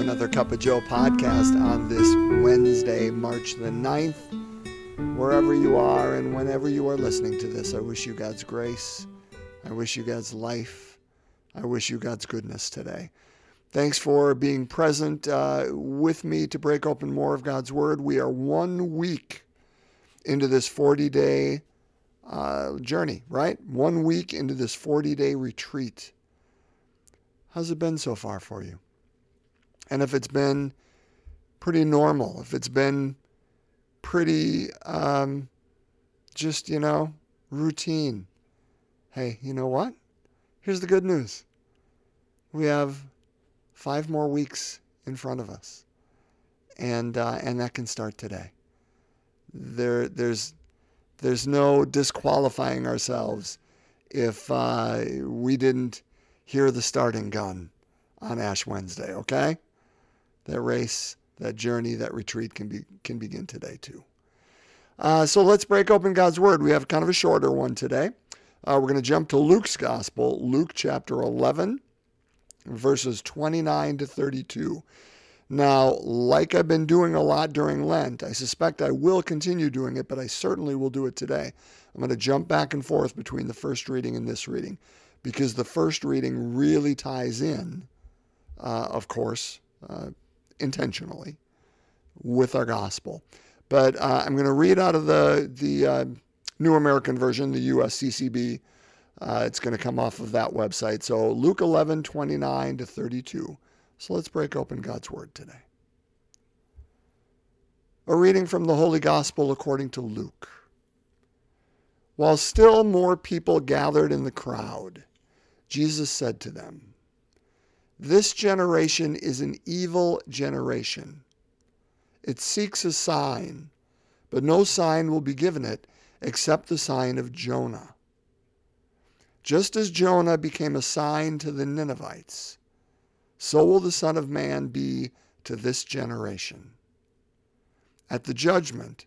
another Cup of Joe podcast on this Wednesday, March the 9th. Wherever you are and whenever you are listening to this, I wish you God's grace. I wish you God's life. I wish you God's goodness today. Thanks for being present uh, with me to break open more of God's Word. We are one week into this 40 day uh, journey, right? One week into this 40 day retreat. How's it been so far for you? And if it's been pretty normal, if it's been pretty um, just, you know, routine, hey, you know what? Here's the good news we have five more weeks in front of us. And, uh, and that can start today. There, there's, there's no disqualifying ourselves if uh, we didn't hear the starting gun on Ash Wednesday, okay? That race, that journey, that retreat can be can begin today too. Uh, so let's break open God's Word. We have kind of a shorter one today. Uh, we're going to jump to Luke's Gospel, Luke chapter 11, verses 29 to 32. Now, like I've been doing a lot during Lent, I suspect I will continue doing it, but I certainly will do it today. I'm going to jump back and forth between the first reading and this reading because the first reading really ties in, uh, of course, uh, intentionally with our gospel. But uh, I'm going to read out of the the uh, New American Version, the USCCB. Uh, it's going to come off of that website. So Luke 11, 29 to 32. So let's break open God's Word today. A reading from the Holy Gospel according to Luke. While still more people gathered in the crowd, Jesus said to them, This generation is an evil generation. It seeks a sign, but no sign will be given it except the sign of Jonah. Just as Jonah became a sign to the Ninevites, so will the Son of Man be to this generation. At the judgment,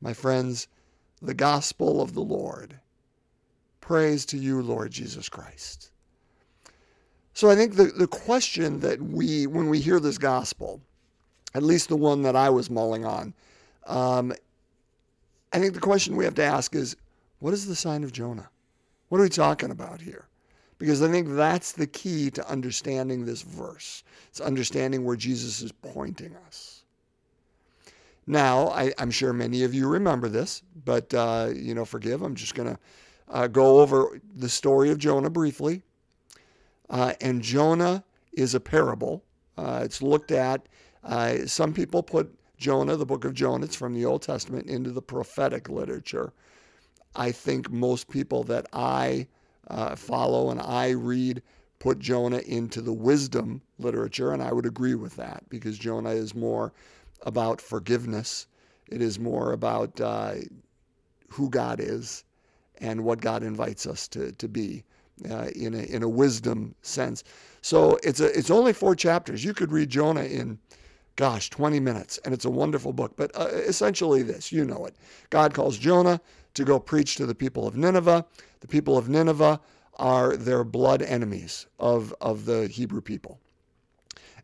My friends, the gospel of the Lord. Praise to you, Lord Jesus Christ. So I think the, the question that we, when we hear this gospel, at least the one that I was mulling on, um, I think the question we have to ask is what is the sign of Jonah? What are we talking about here? Because I think that's the key to understanding this verse. It's understanding where Jesus is pointing us. Now, I, am sure many of you remember this, but uh, you know, forgive. I'm just going to uh, go over the story of Jonah briefly. Uh, and Jonah is a parable. Uh, it's looked at. Uh, some people put Jonah, the book of Jonah, it's from the Old Testament, into the prophetic literature. I think most people that I uh, follow and I read put Jonah into the wisdom literature, and I would agree with that because Jonah is more about forgiveness. It is more about uh, who God is and what God invites us to, to be uh, in, a, in a wisdom sense. So it's, a, it's only four chapters. You could read Jonah in gosh, 20 minutes. And it's a wonderful book. But uh, essentially, this you know it. God calls Jonah to go preach to the people of Nineveh. The people of Nineveh are their blood enemies of, of the Hebrew people.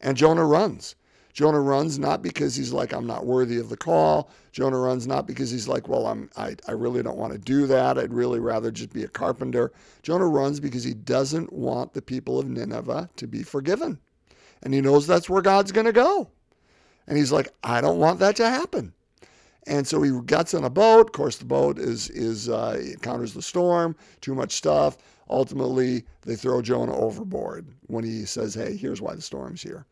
And Jonah runs. Jonah runs not because he's like, I'm not worthy of the call. Jonah runs not because he's like, well, I'm, I, I really don't want to do that. I'd really rather just be a carpenter. Jonah runs because he doesn't want the people of Nineveh to be forgiven. And he knows that's where God's going to go. And he's like, I don't want that to happen. And so he gets on a boat. Of course, the boat is is uh, encounters the storm, too much stuff. Ultimately, they throw Jonah overboard when he says, "Hey, here's why the storm's here."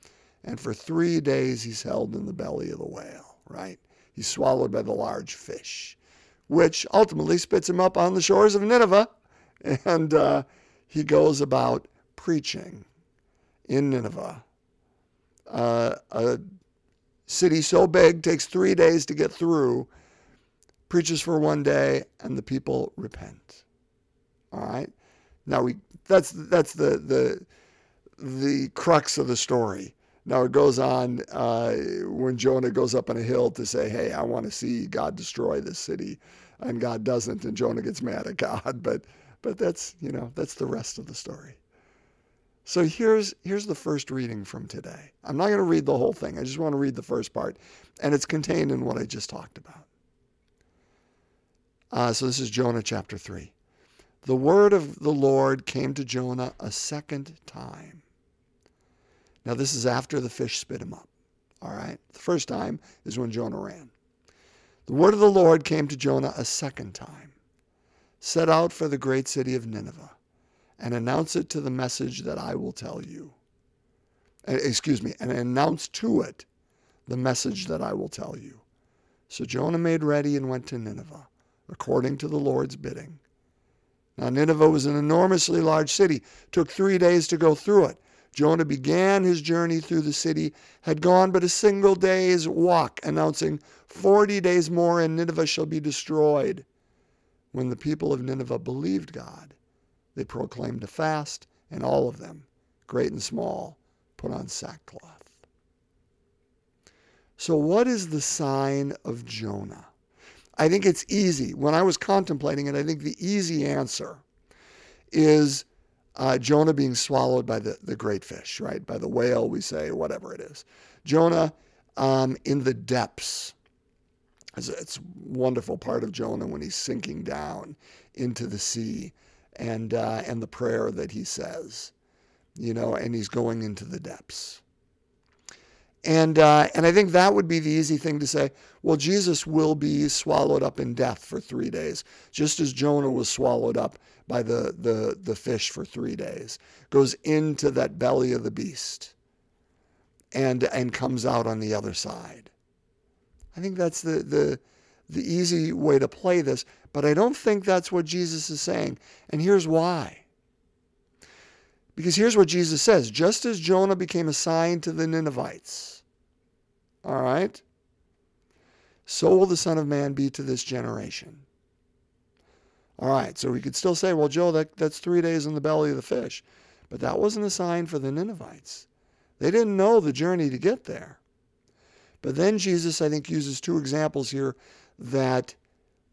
And for three days, he's held in the belly of the whale. Right? He's swallowed by the large fish, which ultimately spits him up on the shores of Nineveh, and uh, he goes about preaching in Nineveh uh, a city so big takes three days to get through, preaches for one day, and the people repent. All right. Now we that's that's the the the crux of the story. Now it goes on uh, when Jonah goes up on a hill to say, "Hey, I want to see God destroy this city," and God doesn't, and Jonah gets mad at God. But but that's you know that's the rest of the story. So here's here's the first reading from today. I'm not going to read the whole thing. I just want to read the first part, and it's contained in what I just talked about. Uh, so this is Jonah chapter three. The word of the Lord came to Jonah a second time. Now, this is after the fish spit him up. All right? The first time is when Jonah ran. The word of the Lord came to Jonah a second time Set out for the great city of Nineveh and announce it to the message that I will tell you. Uh, excuse me, and announce to it the message that I will tell you. So Jonah made ready and went to Nineveh, according to the Lord's bidding. Now, Nineveh was an enormously large city. It took three days to go through it. Jonah began his journey through the city, had gone but a single day's walk, announcing, Forty days more and Nineveh shall be destroyed. When the people of Nineveh believed God, they proclaimed a fast, and all of them, great and small, put on sackcloth. So, what is the sign of Jonah? I think it's easy. When I was contemplating it, I think the easy answer is uh, Jonah being swallowed by the, the great fish, right? By the whale, we say, whatever it is. Jonah um, in the depths. It's, it's, wonderful part of Jonah when he's sinking down into the sea and, uh, and the prayer that he says, you know, and he's going into the depths. And, uh, and I think that would be the easy thing to say. Well, Jesus will be swallowed up in death for three days, just as Jonah was swallowed up by the, the, the fish for three days, goes into that belly of the beast and, and comes out on the other side. I think that's the, the, the easy way to play this, but I don't think that's what Jesus is saying. And here's why. Because here's what Jesus says just as Jonah became a sign to the Ninevites, all right, so will the Son of Man be to this generation. All right, so we could still say, well, Joe, that, that's three days in the belly of the fish. But that wasn't a sign for the Ninevites. They didn't know the journey to get there. But then Jesus, I think, uses two examples here that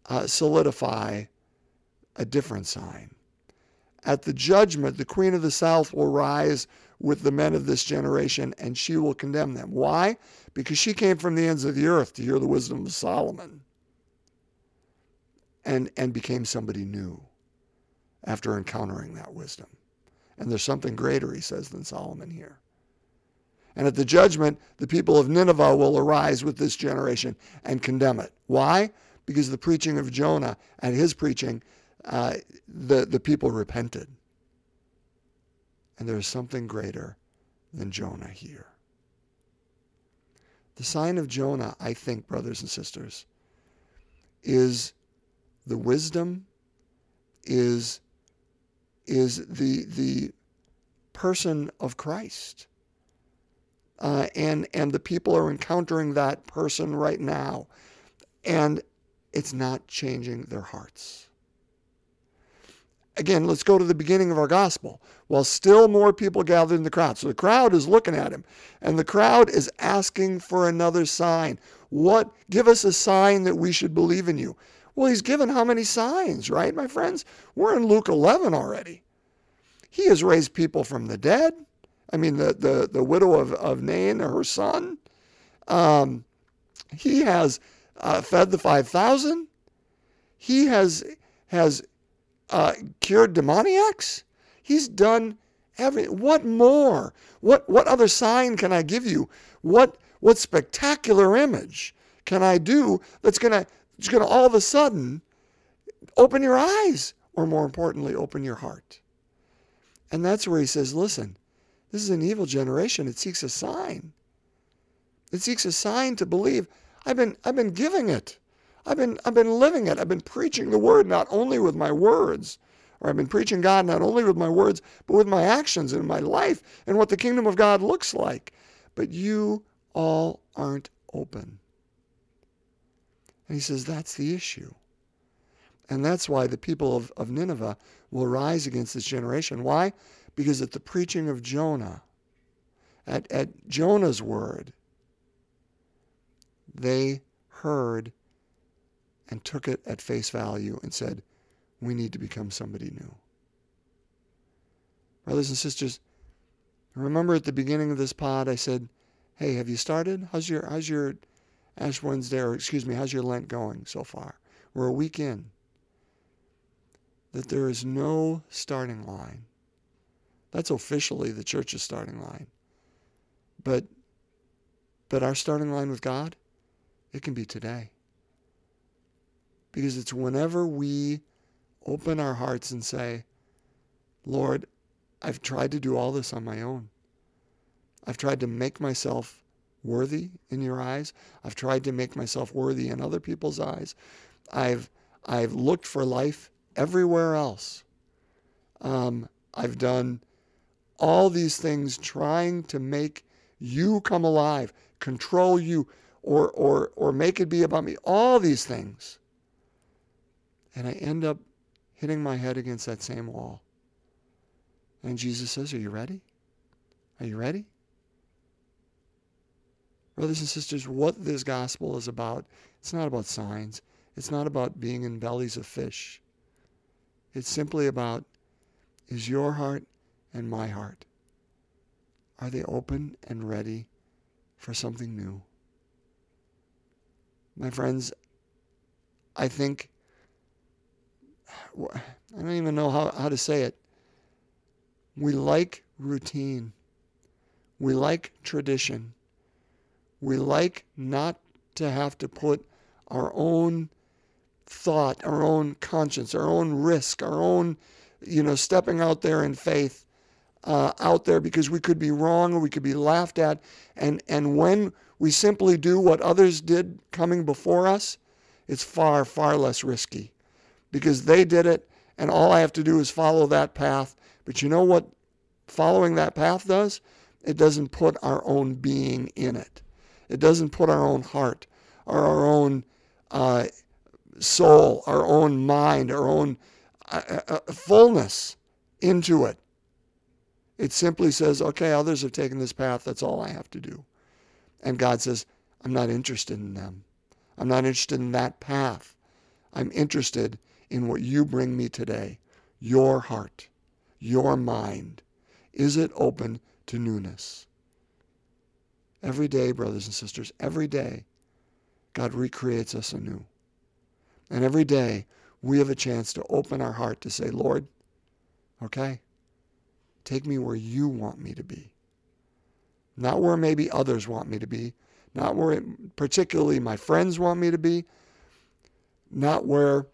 uh, solidify a different sign. At the judgment, the queen of the south will rise with the men of this generation, and she will condemn them. Why? Because she came from the ends of the earth to hear the wisdom of Solomon and, and became somebody new after encountering that wisdom. And there's something greater, he says, than Solomon here. And at the judgment, the people of Nineveh will arise with this generation and condemn it. Why? Because the preaching of Jonah and his preaching, uh, the, the people repented. And there is something greater than Jonah here. The sign of Jonah, I think, brothers and sisters, is the wisdom is is the the person of Christ. Uh, and and the people are encountering that person right now, and it's not changing their hearts. Again, let's go to the beginning of our gospel. While still more people gathered in the crowd, so the crowd is looking at him, and the crowd is asking for another sign. What? Give us a sign that we should believe in you. Well, he's given how many signs, right, my friends? We're in Luke 11 already. He has raised people from the dead. I mean, the, the, the widow of, of Nain, her son. Um, he has uh, fed the 5,000. He has, has uh, cured demoniacs. He's done every. What more? What, what other sign can I give you? What, what spectacular image can I do that's to it's to all of a sudden open your eyes, or more importantly, open your heart. And that's where he says, listen, this is an evil generation. It seeks a sign. It seeks a sign to believe. I've been, I've been giving it. I've been, I've been living it. I've been preaching the word not only with my words, or I've been preaching God not only with my words, but with my actions and my life and what the kingdom of God looks like. but you all aren't open. And he says that's the issue. And that's why the people of, of Nineveh will rise against this generation. Why? Because at the preaching of Jonah, at, at Jonah's word, they heard and took it at face value and said, We need to become somebody new. Brothers and sisters, remember at the beginning of this pod, I said, Hey, have you started? How's your, how's your Ash Wednesday, or excuse me, how's your Lent going so far? We're a week in. That there is no starting line. That's officially the church's starting line. But but our starting line with God, it can be today. Because it's whenever we open our hearts and say, Lord, I've tried to do all this on my own. I've tried to make myself worthy in your eyes. I've tried to make myself worthy in other people's eyes. I've I've looked for life everywhere else. Um, I've done all these things trying to make you come alive, control you, or or or make it be about me. All these things. And I end up hitting my head against that same wall. And Jesus says, Are you ready? Are you ready? Brothers and sisters, what this gospel is about, it's not about signs. It's not about being in bellies of fish. It's simply about is your heart and my heart, are they open and ready for something new? My friends, I think, I don't even know how, how to say it. We like routine. We like tradition. We like not to have to put our own thought, our own conscience, our own risk, our own, you know, stepping out there in faith uh, out there because we could be wrong or we could be laughed at. And, and when we simply do what others did coming before us, it's far, far less risky because they did it and all I have to do is follow that path. But you know what following that path does? It doesn't put our own being in it. It doesn't put our own heart or our own uh, soul, our own mind, our own uh, uh, uh, fullness into it. It simply says, okay, others have taken this path. That's all I have to do. And God says, I'm not interested in them. I'm not interested in that path. I'm interested in what you bring me today. Your heart, your mind. Is it open to newness? Every day, brothers and sisters, every day, God recreates us anew. And every day, we have a chance to open our heart to say, Lord, okay, take me where you want me to be. Not where maybe others want me to be, not where particularly my friends want me to be, not where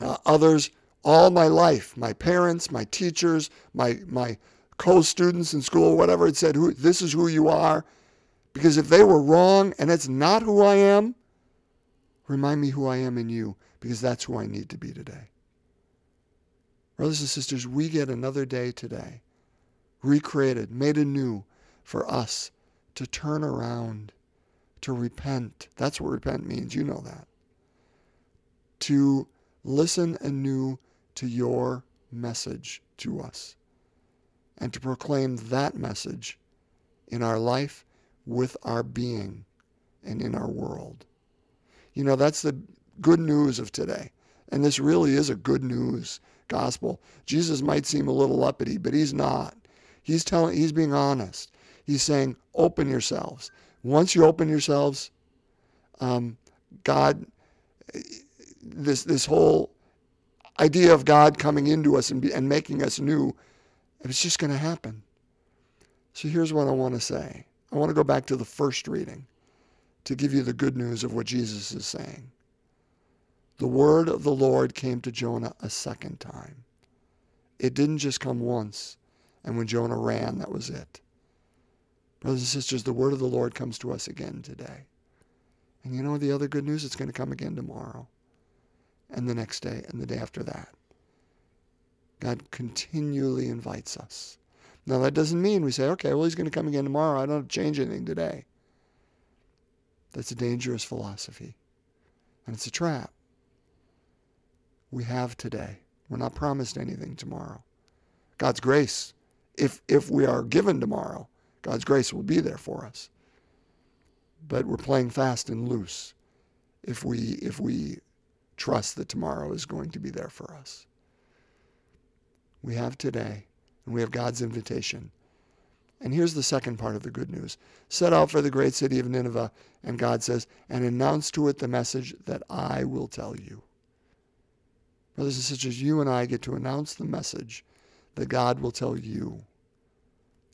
uh, others all my life, my parents, my teachers, my my co-students in school, whatever it said, who, this is who you are. Because if they were wrong and it's not who I am, remind me who I am in you, because that's who I need to be today. Brothers and sisters, we get another day today, recreated, made anew for us to turn around, to repent. That's what repent means. You know that. To listen anew to your message to us and to proclaim that message in our life with our being and in our world. You know, that's the good news of today. And this really is a good news gospel. Jesus might seem a little uppity, but he's not. He's telling he's being honest. He's saying, open yourselves. Once you open yourselves, um, God, this this whole idea of God coming into us and, be, and making us new, it's just going to happen. So here's what I want to say. I want to go back to the first reading to give you the good news of what Jesus is saying. The word of the Lord came to Jonah a second time. It didn't just come once, and when Jonah ran, that was it. Brothers and sisters, the word of the Lord comes to us again today. And you know the other good news? It's going to come again tomorrow, and the next day, and the day after that. God continually invites us. Now, that doesn't mean we say, okay, well, he's going to come again tomorrow. I don't have to change anything today. That's a dangerous philosophy, and it's a trap. We have today. We're not promised anything tomorrow. God's grace, if, if we are given tomorrow, God's grace will be there for us. But we're playing fast and loose if we, if we trust that tomorrow is going to be there for us. We have today, and we have God's invitation. And here's the second part of the good news set out for the great city of Nineveh, and God says, and announce to it the message that I will tell you. Brothers and sisters, you and I get to announce the message that God will tell you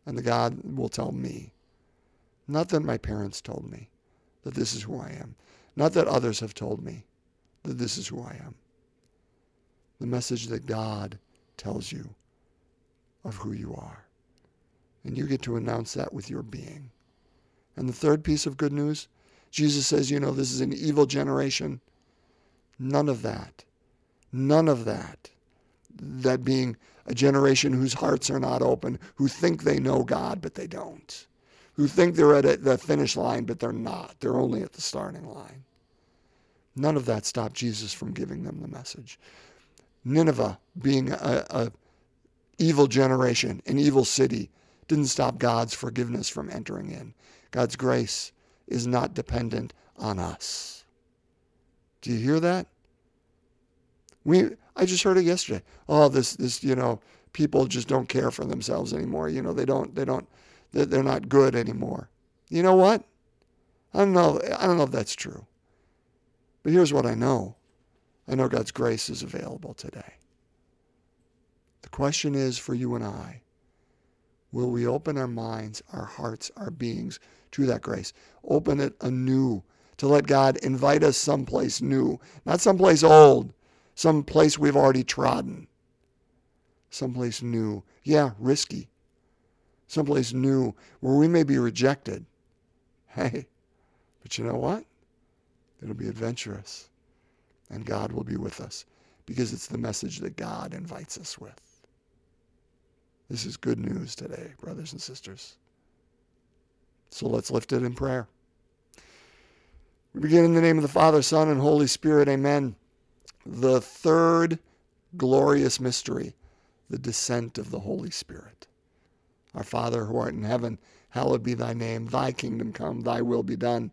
and that God will tell me. Not that my parents told me that this is who I am. Not that others have told me that this is who I am. The message that God tells you of who you are. And you get to announce that with your being. And the third piece of good news Jesus says, you know, this is an evil generation. None of that. None of that. That being a generation whose hearts are not open, who think they know God, but they don't, who think they're at the finish line, but they're not. They're only at the starting line. None of that stopped Jesus from giving them the message. Nineveh, being a, a evil generation, an evil city, didn't stop God's forgiveness from entering in. God's grace is not dependent on us. Do you hear that? We I just heard it yesterday. Oh, this this you know people just don't care for themselves anymore. You know they don't they don't they're not good anymore. You know what? I don't know. I don't know if that's true. But here's what I know. I know God's grace is available today. The question is for you and I will we open our minds, our hearts, our beings to that grace? Open it anew to let God invite us someplace new, not someplace old, someplace we've already trodden, someplace new. Yeah, risky. Someplace new where we may be rejected. Hey, but you know what? It'll be adventurous. And God will be with us because it's the message that God invites us with. This is good news today, brothers and sisters. So let's lift it in prayer. We begin in the name of the Father, Son, and Holy Spirit. Amen the third glorious mystery, the descent of the Holy Spirit. Our Father who art in heaven, hallowed be thy name. Thy kingdom come, thy will be done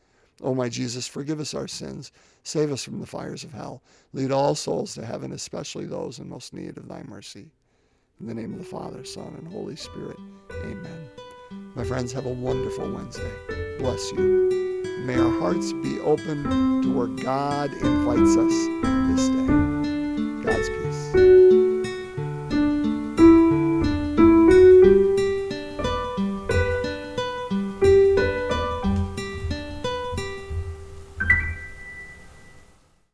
O my Jesus, forgive us our sins, save us from the fires of hell, lead all souls to heaven, especially those in most need of thy mercy. In the name of the Father, Son, and Holy Spirit, amen. My friends, have a wonderful Wednesday. Bless you. May our hearts be open to where God invites us this day. God's peace.